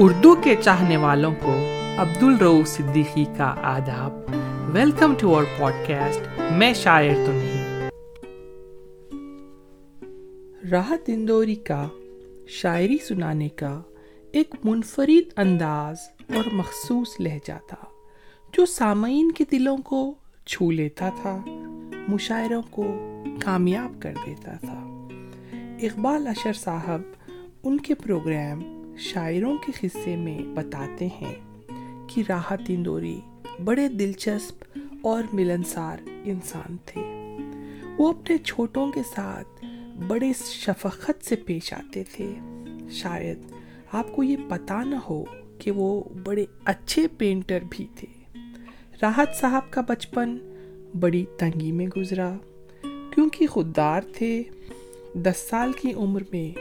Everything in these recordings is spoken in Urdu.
اردو کے چاہنے والوں کو عبد الرو صدیقی کا آداب۔ Welcome to our podcast میں شاعر تو نہیں۔ راحت اندوری کا، شاعری سنانے کا ایک منفرد انداز اور مخصوص لہجہ تھا، جو سامعین کے دلوں کو چھو لیتا تھا، مشاعروں کو کامیاب کر دیتا تھا۔ اقبال اشر صاحب، ان کے پروگرام شاعروں کے قصے میں بتاتے ہیں کہ راحت اندوری بڑے دلچسپ اور ملنسار انسان تھے۔ وہ اپنے چھوٹوں کے ساتھ بڑے شفقت سے پیش آتے تھے۔ شاید آپ کو یہ پتا نہ ہو کہ وہ بڑے اچھے پینٹر بھی تھے۔ راحت صاحب کا بچپن بڑی تنگی میں گزرا۔ کیونکہ خوددار تھے، دس سال کی عمر میں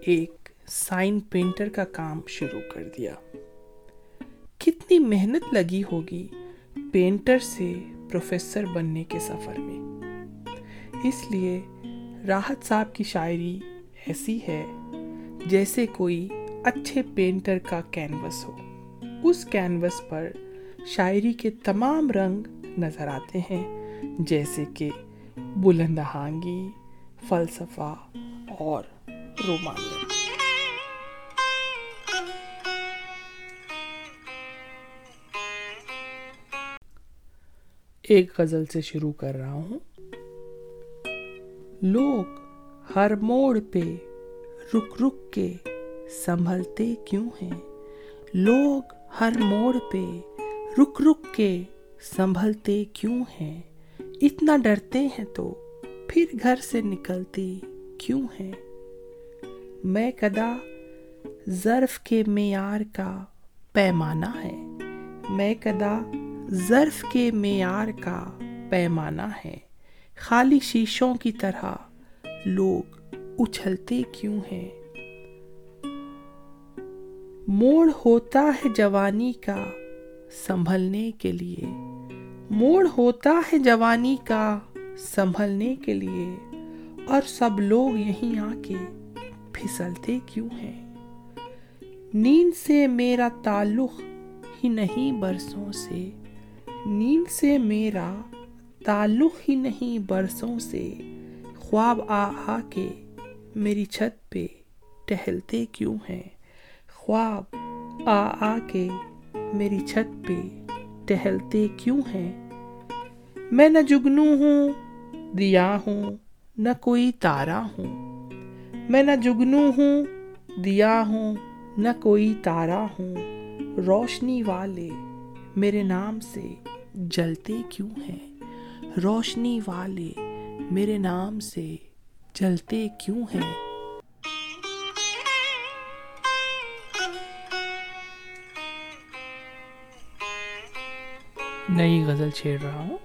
ایک سائن پینٹر کا کام شروع کر دیا۔ کتنی محنت لگی ہوگی پینٹر سے پروفیسر بننے کے سفر میں۔ اس لیے راحت صاحب کی شاعری ایسی ہے جیسے کوئی اچھے پینٹر کا کینوس ہو۔ اس کینوس پر شاعری کے تمام رنگ نظر آتے ہیں، جیسے کہ بلند آہنگی، فلسفہ اور رومانوی ایک غزل سے شروع کر رہا ہوں۔ لوگ ہر موڑ پہ رک رک کے سنبھلتے کیوں ہیں؟ لوگ ہر موڑ پہ رک رک کے سنبھلتے کیوں ہیں؟ اتنا ڈرتے ہیں تو پھر گھر سے نکلتے کیوں ہیں؟ میں کدا ظرف کے معیار کا پیمانہ ہے۔ میں کدا ظرف کے معیار کا پیمانہ ہے۔ خالی شیشوں کی طرح لوگ اچھلتے کیوں ہیں؟ موڑ ہوتا ہے جوانی کا سنبھلنے کے لیے۔ موڑ ہوتا ہے جوانی کا سنبھلنے کے لیے۔ اور سب لوگ یہیں آ کے پھسلتے کیوں ہیں؟ نیند سے میرا تعلق ہی نہیں برسوں سے۔ نیند سے میرا تعلق ہی نہیں برسوں سے، خواب آ آ کے میری چھت پہ ٹہلتے کیوں ہیں؟ خواب آ آ کے میری چھت پہ ٹہلتے کیوں ہیں؟ میں نہ جگنو ہوں، دیا ہوں، نہ کوئی تارا ہوں۔ میں نہ جگنو ہوں، دیا ہوں، نہ کوئی تارا ہوں۔ روشنی والے میرے نام سے جلتے کیوں ہیں؟ روشنی والے میرے نام سے جلتے کیوں ہیں؟ نئی غزل چھیڑ رہا ہوں۔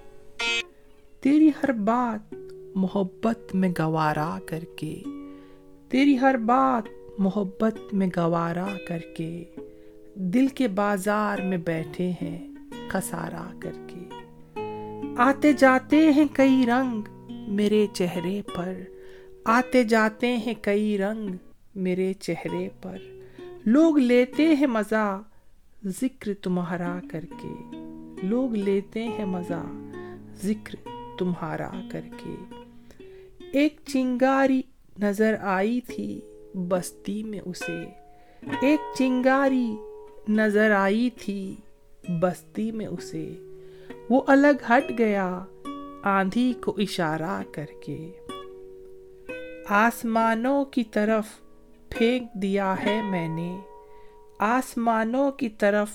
تیری ہر بات محبت میں گوارا کر کے تیری ہر بات محبت میں گوارا کر کے دل کے بازار میں بیٹھے ہیں۔ خسارا کر کے۔ آتے جاتے ہیں کئی رنگ میرے چہرے پر۔ آتے جاتے ہیں کئی رنگ میرے چہرے پر۔ لوگ لیتے ہیں مزہ ذکر تمہارا کر کے۔ لوگ لیتے ہیں مزہ ذکر تمہارا کر کے۔ ایک چنگاری نظر آئی تھی بستی میں اسے۔ ایک چنگاری نظر آئی تھی بستی میں اسے۔ وہ الگ ہٹ گیا، آندھی کو اشارہ کر کے۔ آسمانوں کی طرف پھینک دیا ہے میں نے۔ آسمانوں کی طرف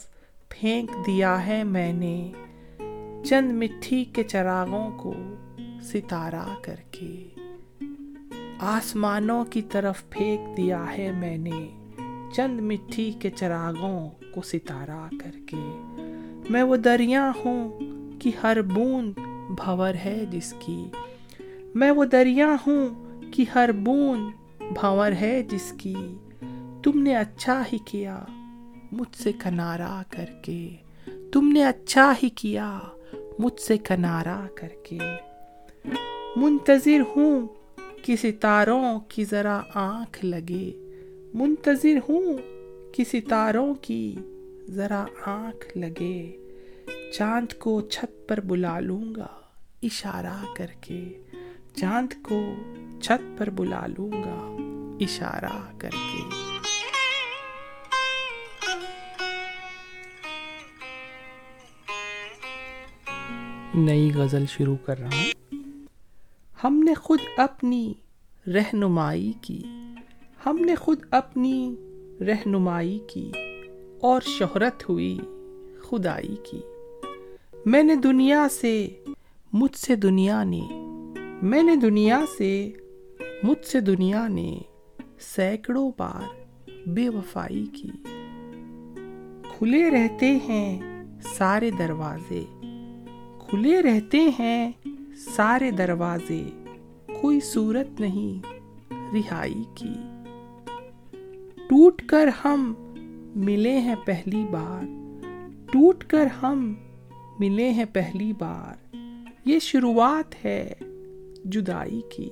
پھینک دیا ہے میں نے۔ چند مٹھی کے چراغوں کو ستارہ کر کے۔ آسمانوں کی طرف پھینک دیا ہے میں نے۔ چند مٹھی کے چراغوں کو ستارہ کر کے۔ میں وہ دریا ہوں کہ ہر بوند بھور ہے جس کی۔ میں وہ دریا ہوں کہ ہر بوند بھور ہے جس کی۔ تم نے اچھا ہی کیا مجھ سے کنارا کر کے۔ تم نے اچھا ہی کیا مجھ سے کنارا کر کے۔ منتظر ہوں کہ ستاروں کی ذرا آنکھ لگے۔ منتظر ہوں کہ ستاروں کی ذرا آنکھ لگے چاند کو چھت پر بلا لوں گا اشارہ کر کے۔ چاند کو چھت پر بلا لوں گا اشارہ کر کے۔ نئی غزل شروع کر رہا ہوں۔ ہم نے خود اپنی رہنمائی کی۔ ہم نے خود اپنی رہنمائی کی۔ اور شہرت ہوئی خدائی کی۔ میں نے دنیا سے، مجھ سے دنیا نے، میں نے دنیا سے، مجھ سے دنیا نے سینکڑوں بار بے وفائی کی۔ کھلے رہتے ہیں سارے دروازے، کھلے رہتے ہیں سارے دروازے، کوئی صورت نہیں رہائی کی۔ ٹوٹ کر ہم ملے ہیں پہلی بار، ٹوٹ کر ہم ملے ہیں پہلی بار۔ یہ شروعات ہے جدائی کی۔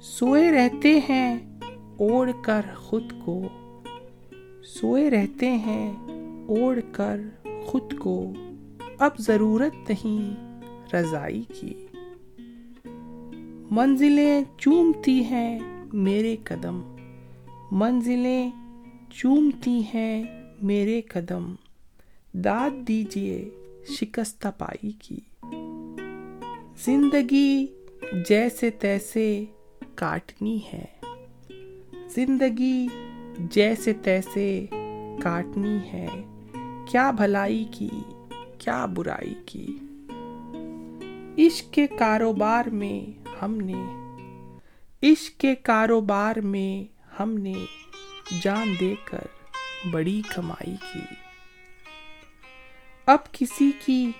سوئے رہتے ہیں اوڑھ کر خود کو۔ سوئے رہتے ہیں اوڑھ کر خود کو۔ اب ضرورت نہیں رضائی کی۔ منزلیں چومتی ہیں میرے قدم۔ منزلیں چومتی ہیں میرے قدم۔ داد دیجیے شکستہ پائی کی۔ زندگی جیسے تیسے کاٹنی ہے۔ زندگی جیسے تیسے کاٹنی ہے۔ کیا بھلائی کی، کیا برائی کی۔ عشق کے کاروبار میں ہم نے، عشق کے کاروبار میں ہم نے جان دے کر بڑی کمائی کی۔ اب کسی کی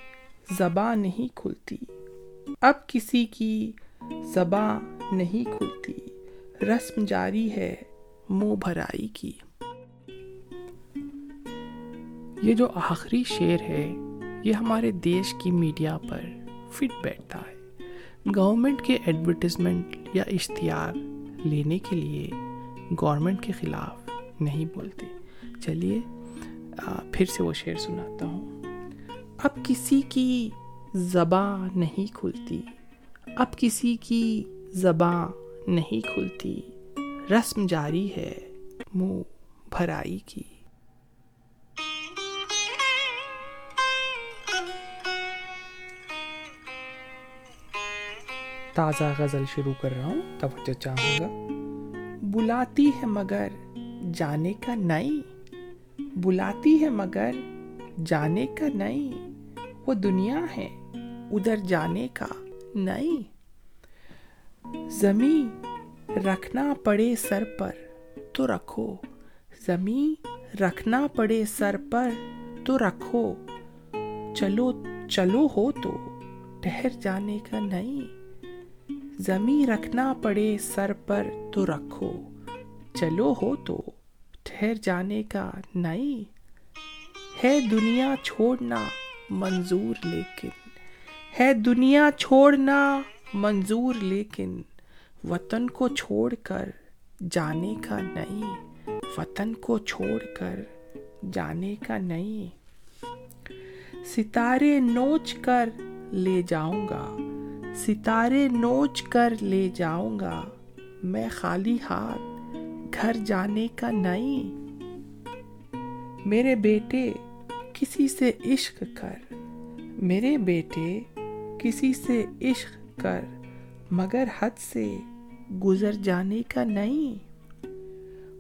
زباں نہیں کھلتی۔ اب کسی کی زباں نہیں کھلتی۔ رسم جاری ہے، منہ بھرائی کی۔ یہ جو آخری شعر ہے، یہ ہمارے دیش کی میڈیا پر فٹ بیٹھتا ہے۔ گورنمنٹ کے ایڈورٹیزمنٹ یا اشتہار لینے کے لیے گورنمنٹ کے خلاف نہیں بولتے چلیے پھر سے وہ شعر سناتا ہوں۔ اب کسی کی زباں نہیں کھلتی، اب کسی کی زباں نہیں کھلتی، رسم جاری ہے منہ بھرائی کی۔ تازہ غزل شروع کر رہا ہوں، توجہ چاہوں گا۔ بلاتی ہے مگر جانے کا نہیں۔ بلاتی ہے مگر جانے کا نہیں۔ وہ دنیا ہے، ادھر جانے کا نہیں۔ زمین رکھنا پڑے سر پر تو رکھو۔ زمین رکھنا پڑے سر پر تو رکھو۔ چلو چلو ہو تو ٹہر جانے کا نہیں۔ زمیں رکھنا پڑے سر پر تو رکھو۔ چلو ہو تو، ٹھہر جانے کا نہیں ہے دنیا چھوڑنا منظور لیکن، ہے دنیا چھوڑنا منظور لیکن، وطن کو چھوڑ کر جانے کا نہیں وطن کو چھوڑ کر جانے کا نہیں ستارے نوچ کر لے جاؤں گا۔ ستارے نوچ کر لے جاؤں گا۔ میں خالی ہاتھ گھر جانے کا نہیں۔ میرے بیٹے، کسی سے عشق کر۔ میرے بیٹے، کسی سے عشق کر۔ مگر حد سے گزر جانے کا نہیں۔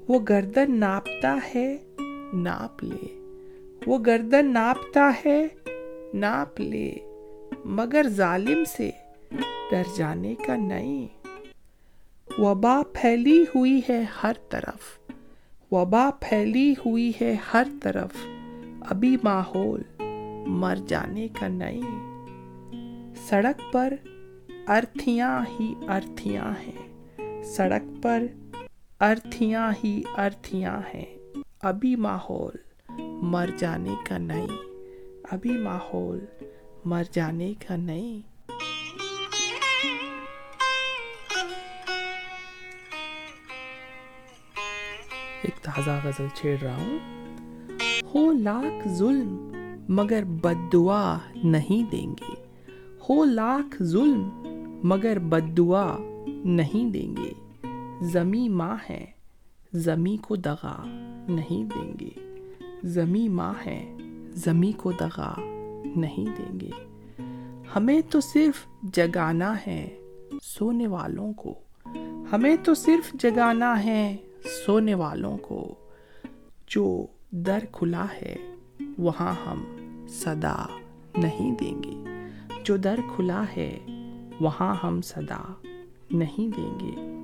وہ گردن ناپتا ہے، ناپ لے۔ وہ گردن ناپتا ہے، ناپ لے۔ مگر ظالم سے ڈر جانے کا نہیں۔ وبا پھیلی ہوئی ہے ہر طرف۔ وبا پھیلی ہوئی ہے ہر طرف۔ ابھی ماحول مر جانے کا نہیں۔ سڑک پر ارتھیاں ہی ارتھیاں ہیں۔ سڑک پر ارتھیاں ہی ارتھیاں ہیں۔ ابھی ماحول مر جانے کا نہیں۔ ابھی ماحول مر جانے کا نہیں۔ ایک تازہ غزل چھیڑ رہا ہوں۔ ہو لاکھ ظلم مگر بد دعا نہیں دیں گے۔ ہو لاکھ ظلم مگر بد دعا نہیں دیں گے۔ زمی ماں ہے زمی کو دغا نہیں دیں گے۔ زمی ماں ہے زمی کو دغا نہیں دیں گے۔ ہمیں تو صرف جگانا ہے سونے والوں کو۔ ہمیں تو صرف جگانا ہے سونے والوں کو جو در کھلا ہے، وہاں ہم صدا نہیں دیں گے۔ جو در کھلا ہے، وہاں ہم صدا نہیں دیں گے۔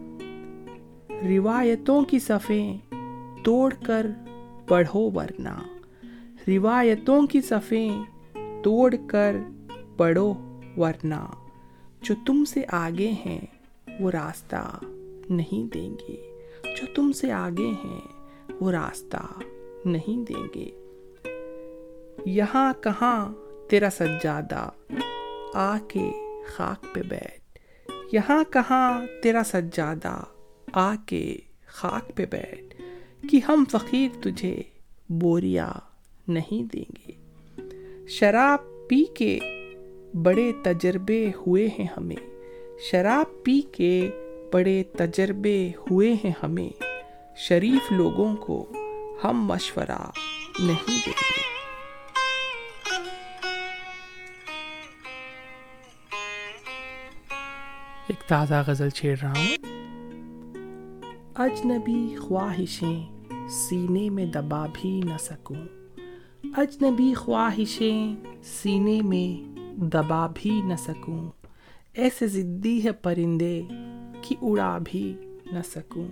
روایتوں کی صفیں توڑ کر پڑھو ورنہ۔ روایتوں کی صفیں توڑ کر پڑھو ورنہ۔ جو تم سے آگے ہیں، وہ راستہ نہیں دیں گے۔ جو تم سے آگے ہیں، وہ راستہ نہیں دیں گے۔ یہاں کہاں تیرا سجادہ؟ آ کے خاک پہ بیٹھ۔ یہاں کہاں تیرا سجادہ؟ آ کے خاک پہ بیٹھ۔ کہ ہم فقیر تجھے بوریا نہیں دیں گے۔ شراب پی کے بڑے تجربے ہوئے ہیں ہمیں۔ شراب پی کے بڑے تجربے ہوئے ہیں ہمیں۔ شریف لوگوں کو ہم مشورہ نہیں دیں گے۔ ایک تازہ غزل چھیڑ رہا ہوں۔ اجنبی خواہشیں سینے میں دبا بھی نہ سکوں۔ اجنبی خواہشیں سینے میں دبا بھی نہ سکوں۔ ایسے ضدی ہے پرندے کہ اڑا بھی نہ سکوں۔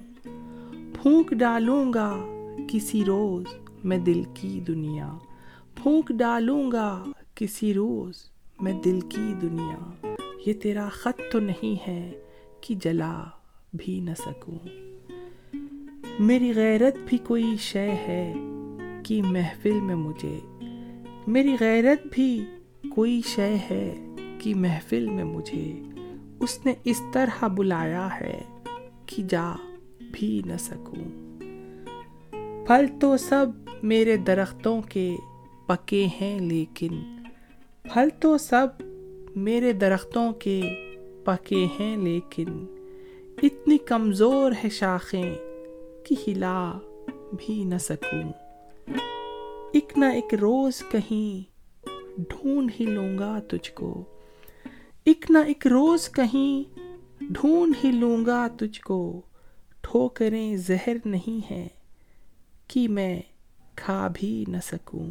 پھونک ڈالوں گا کسی روز میں دل کی دنیا۔ پھونک ڈالوں گا کسی روز میں دل کی دنیا۔ یہ تیرا خط تو نہیں ہے کہ جلا بھی نہ سکوں۔ میری غیرت بھی کوئی شے ہے کہ محفل میں مجھے۔ میری غیرت بھی کوئی شے ہے کہ محفل میں مجھے۔ اس نے اس طرح بلایا ہے کہ جا بھی نہ سکوں۔ پھل تو سب میرے درختوں کے پکے ہیں، لیکن پھل تو سب میرے درختوں کے پکے ہیں، لیکن اتنی کمزور ہے شاخیں کہ ہلا بھی نہ سکوں۔ ایک نہ ایک روز کہیں ڈھونڈ ہی لوں گا تجھ کو۔ ایک نہ ایک روز کہیں ڈھونڈ ہی لوں گا تجھ کو، ٹھوکریں زہر نہیں ہے کہ میں کھا بھی نہ سکوں۔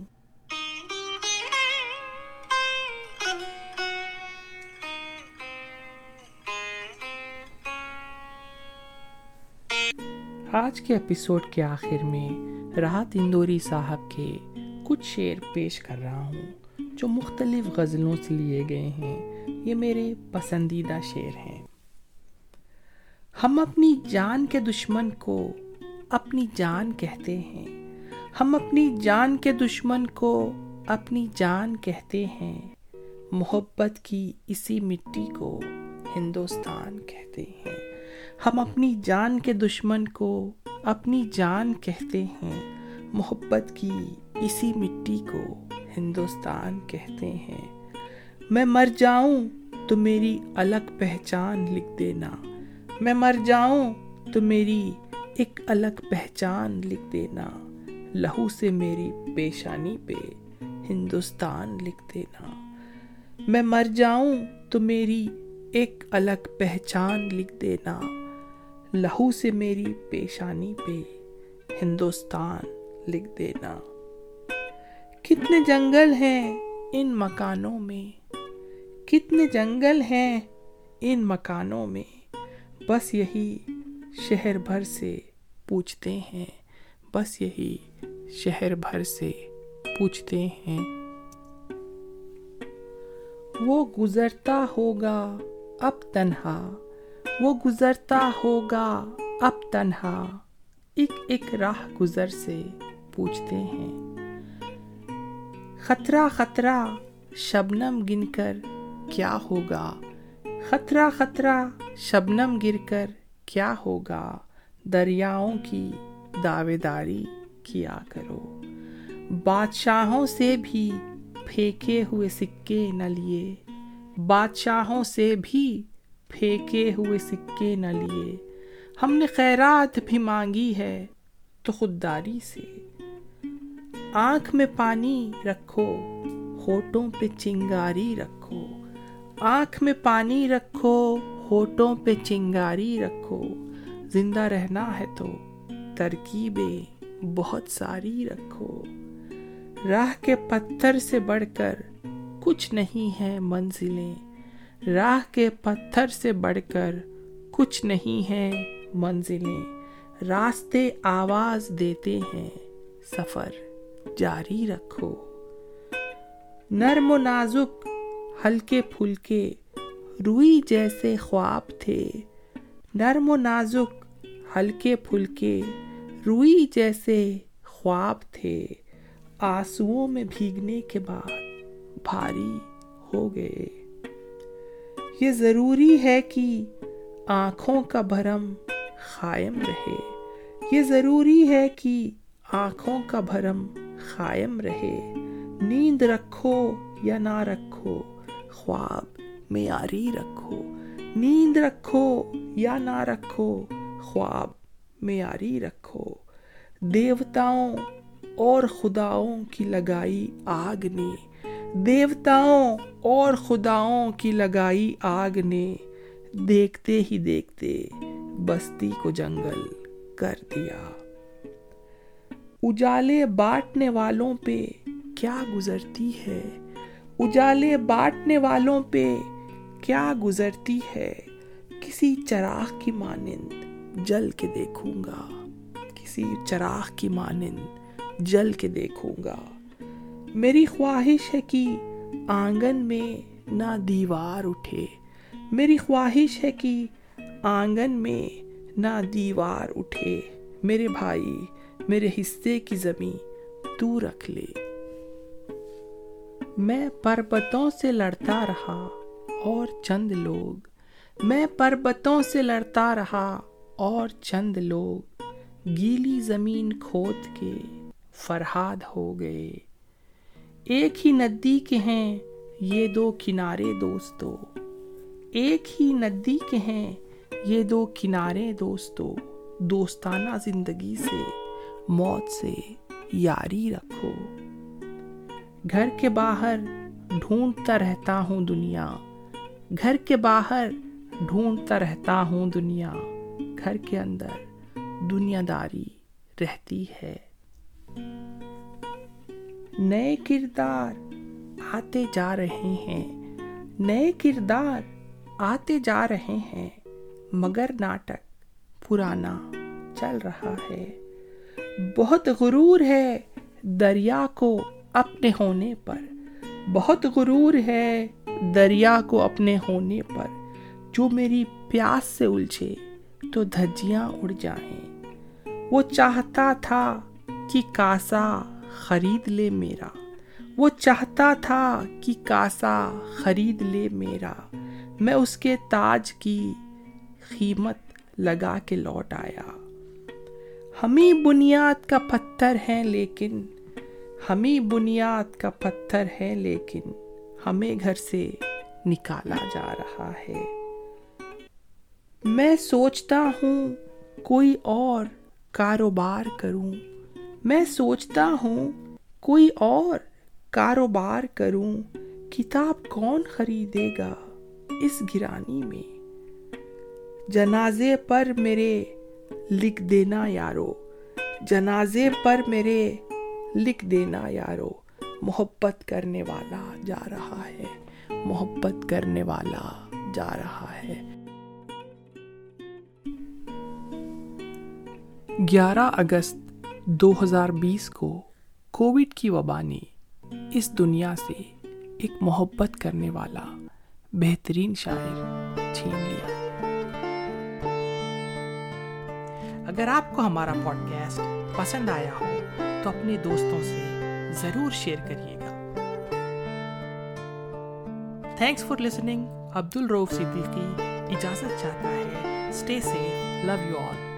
آج کے ایپیسوڈ کے آخر میں راحت اندوری صاحب کے کچھ شعر پیش کر رہا ہوں۔ جو مختلف غزلوں سے لیے گئے ہیں، یہ میرے پسندیدہ شعر ہیں۔ ہم اپنی جان کے دشمن کو اپنی جان کہتے ہیں۔ ہم اپنی جان کے دشمن کو اپنی جان کہتے ہیں۔ محبت کی اسی مٹی کو ہندوستان کہتے ہیں۔ ہم اپنی جان کے دشمن کو اپنی جان کہتے ہیں۔ محبت کی اسی مٹی کو ہندوستان کہتے ہیں۔ میں مر جاؤں تو میری الگ پہچان لکھ دینا۔ میں مر جاؤں تو میری ایک الگ پہچان لکھ دینا۔ لہو سے میری پیشانی پہ ہندوستان لکھ دینا۔ میں مر جاؤں تو میری ایک الگ پہچان لکھ دینا۔ لہو سے میری پیشانی پہ ہندوستان لکھ دینا۔ کتنے جنگل ہیں؟ ان مکانوں میں۔ کتنے جنگل ہیں؟ ان مکانوں میں۔ بس یہی شہر بھر سے پوچھتے ہیں۔ بس یہی شہر بھر سے پوچھتے ہیں۔ وہ گزرتا ہوگا اب تنہا۔ وہ گزرتا ہوگا اب تنہا۔ ایک ایک راہ گزر سے پوچھتے ہیں۔ خطرہ خطرہ شبنم گن کر کیا ہوگا؟ خطرہ خطرہ شبنم گر کر کیا ہوگا؟ دریاؤں کی دعوے داری کیا کرو۔ بادشاہوں سے بھی پھینکے ہوئے سکے نہ لیے بادشاہوں سے بھی پھینکے ہوئے سکے نہ لیے ہم نے خیرات بھی مانگی ہے تو خودداری سے۔ آنکھ میں پانی رکھو، ہوٹوں پہ چنگاری رکھو۔ آنکھ میں پانی رکھو، ہوٹوں پہ چنگاری رکھو۔ زندہ رہنا ہے تو ترکیبیں بہت ساری رکھو۔ راہ کے پتھر سے بڑھ کر کچھ نہیں ہے منزلیں۔ راہ کے پتھر سے بڑھ کر کچھ نہیں ہے منزلیں۔ راستے آواز دیتے ہیں سفر۔ جاری رکھو۔ نرم و نازک، ہلکے پھلکے، روئی جیسے خواب تھے۔ نرم و نازک، ہلکے پھلکے، روئی جیسے خواب تھے۔ آنسوؤں میں بھیگنے کے بعد بھاری ہو گئے۔ یہ ضروری ہے کہ آنکھوں کا بھرم قائم رہے۔ یہ ضروری ہے کہ آنکھوں کا بھرم قائم رہے۔ نیند رکھو یا نہ رکھو، خواب معیاری رکھو۔ نیند رکھو یا نہ رکھو، خواب معیاری رکھو۔ دیوتاؤں اور خداؤں کی لگائی آگ نے۔ دیوتاؤں اور خداؤں کی لگائی آگ نے۔ دیکھتے ہی دیکھتے بستی کو جنگل کر دیا۔ اجالے بانٹنے والوں پہ کیا گزرتی ہے؟ اجالے بانٹنے والوں پہ کیا گزرتی ہے؟ کسی چراغ کی مانند جل کے دیکھوں گا۔ کسی چراغ کی مانند جل کے دیکھوں گا۔ میری خواہش ہے کہ آنگن میں نہ دیوار اٹھے۔ میری خواہش ہے کہ آنگن میں نہ دیوار اٹھے۔ میرے بھائی میرے حصے کی زمین تو رکھ لے۔ میں پربتوں سے لڑتا رہا اور چند لوگ۔ میں پربتوں سے لڑتا رہا اور چند لوگ۔ گیلی زمین کھود کے فرہاد ہو گئے۔ ایک ہی ندی کے ہیں یہ دو کنارے دوستو۔ ایک ہی ندی کے ہیں یہ دو کنارے دوستو۔ دوستانہ زندگی سے موت سے یاری رکھو۔ گھر کے باہر ڈھونڈتا رہتا ہوں دنیا۔ گھر کے باہر ڈھونڈتا رہتا ہوں دنیا۔ گھر کے اندر دنیا داری رہتی ہے۔ نئے کردار آتے جا رہے ہیں۔ نئے کردار آتے جا رہے ہیں۔ مگر ناٹک پرانا چل رہا ہے۔ بہت غرور ہے دریا کو اپنے ہونے پر۔ بہت غرور ہے دریا کو اپنے ہونے پر۔ جو میری پیاس سے الجھے تو دھجیاں اڑ جائیں۔ وہ چاہتا تھا کہ کاسا خرید لے میرا۔ وہ چاہتا تھا کہ کاسا خرید لے میرا۔ میں اس کے تاج کی قیمت لگا کے لوٹ آیا۔ ہمیں بنیاد کا پتھر ہے لیکن، ہمیں بنیاد کا پتھر ہے لیکن ہمیں گھر سے نکالا جا رہا ہے۔ میں سوچتا ہوں کوئی اور کاروبار کروں۔ میں سوچتا ہوں کوئی اور کاروبار کروں۔ کتاب کون خریدے گا اس گرانی میں؟ جنازے پر میرے لکھ دینا یارو۔ جنازے پر میرے لکھ دینا یارو۔ محبت کرنے والا جا رہا ہے۔ محبت کرنے والا جا رہا ہے۔ گیارہ اگست دو ہزار بیس کو کووڈ کی وبا نے اس دنیا سے ایک محبت کرنے والا بہترین شاعر چھین لیا۔ اگر آپ کو ہمارا پوڈ کاسٹ پسند آیا ہو، تو اپنے دوستوں سے ضرور شیئر کریے گا۔ تھینکس فار لسننگ عبد الروف صدیقی اجازت چاہتا ہے۔ Stay safe love you all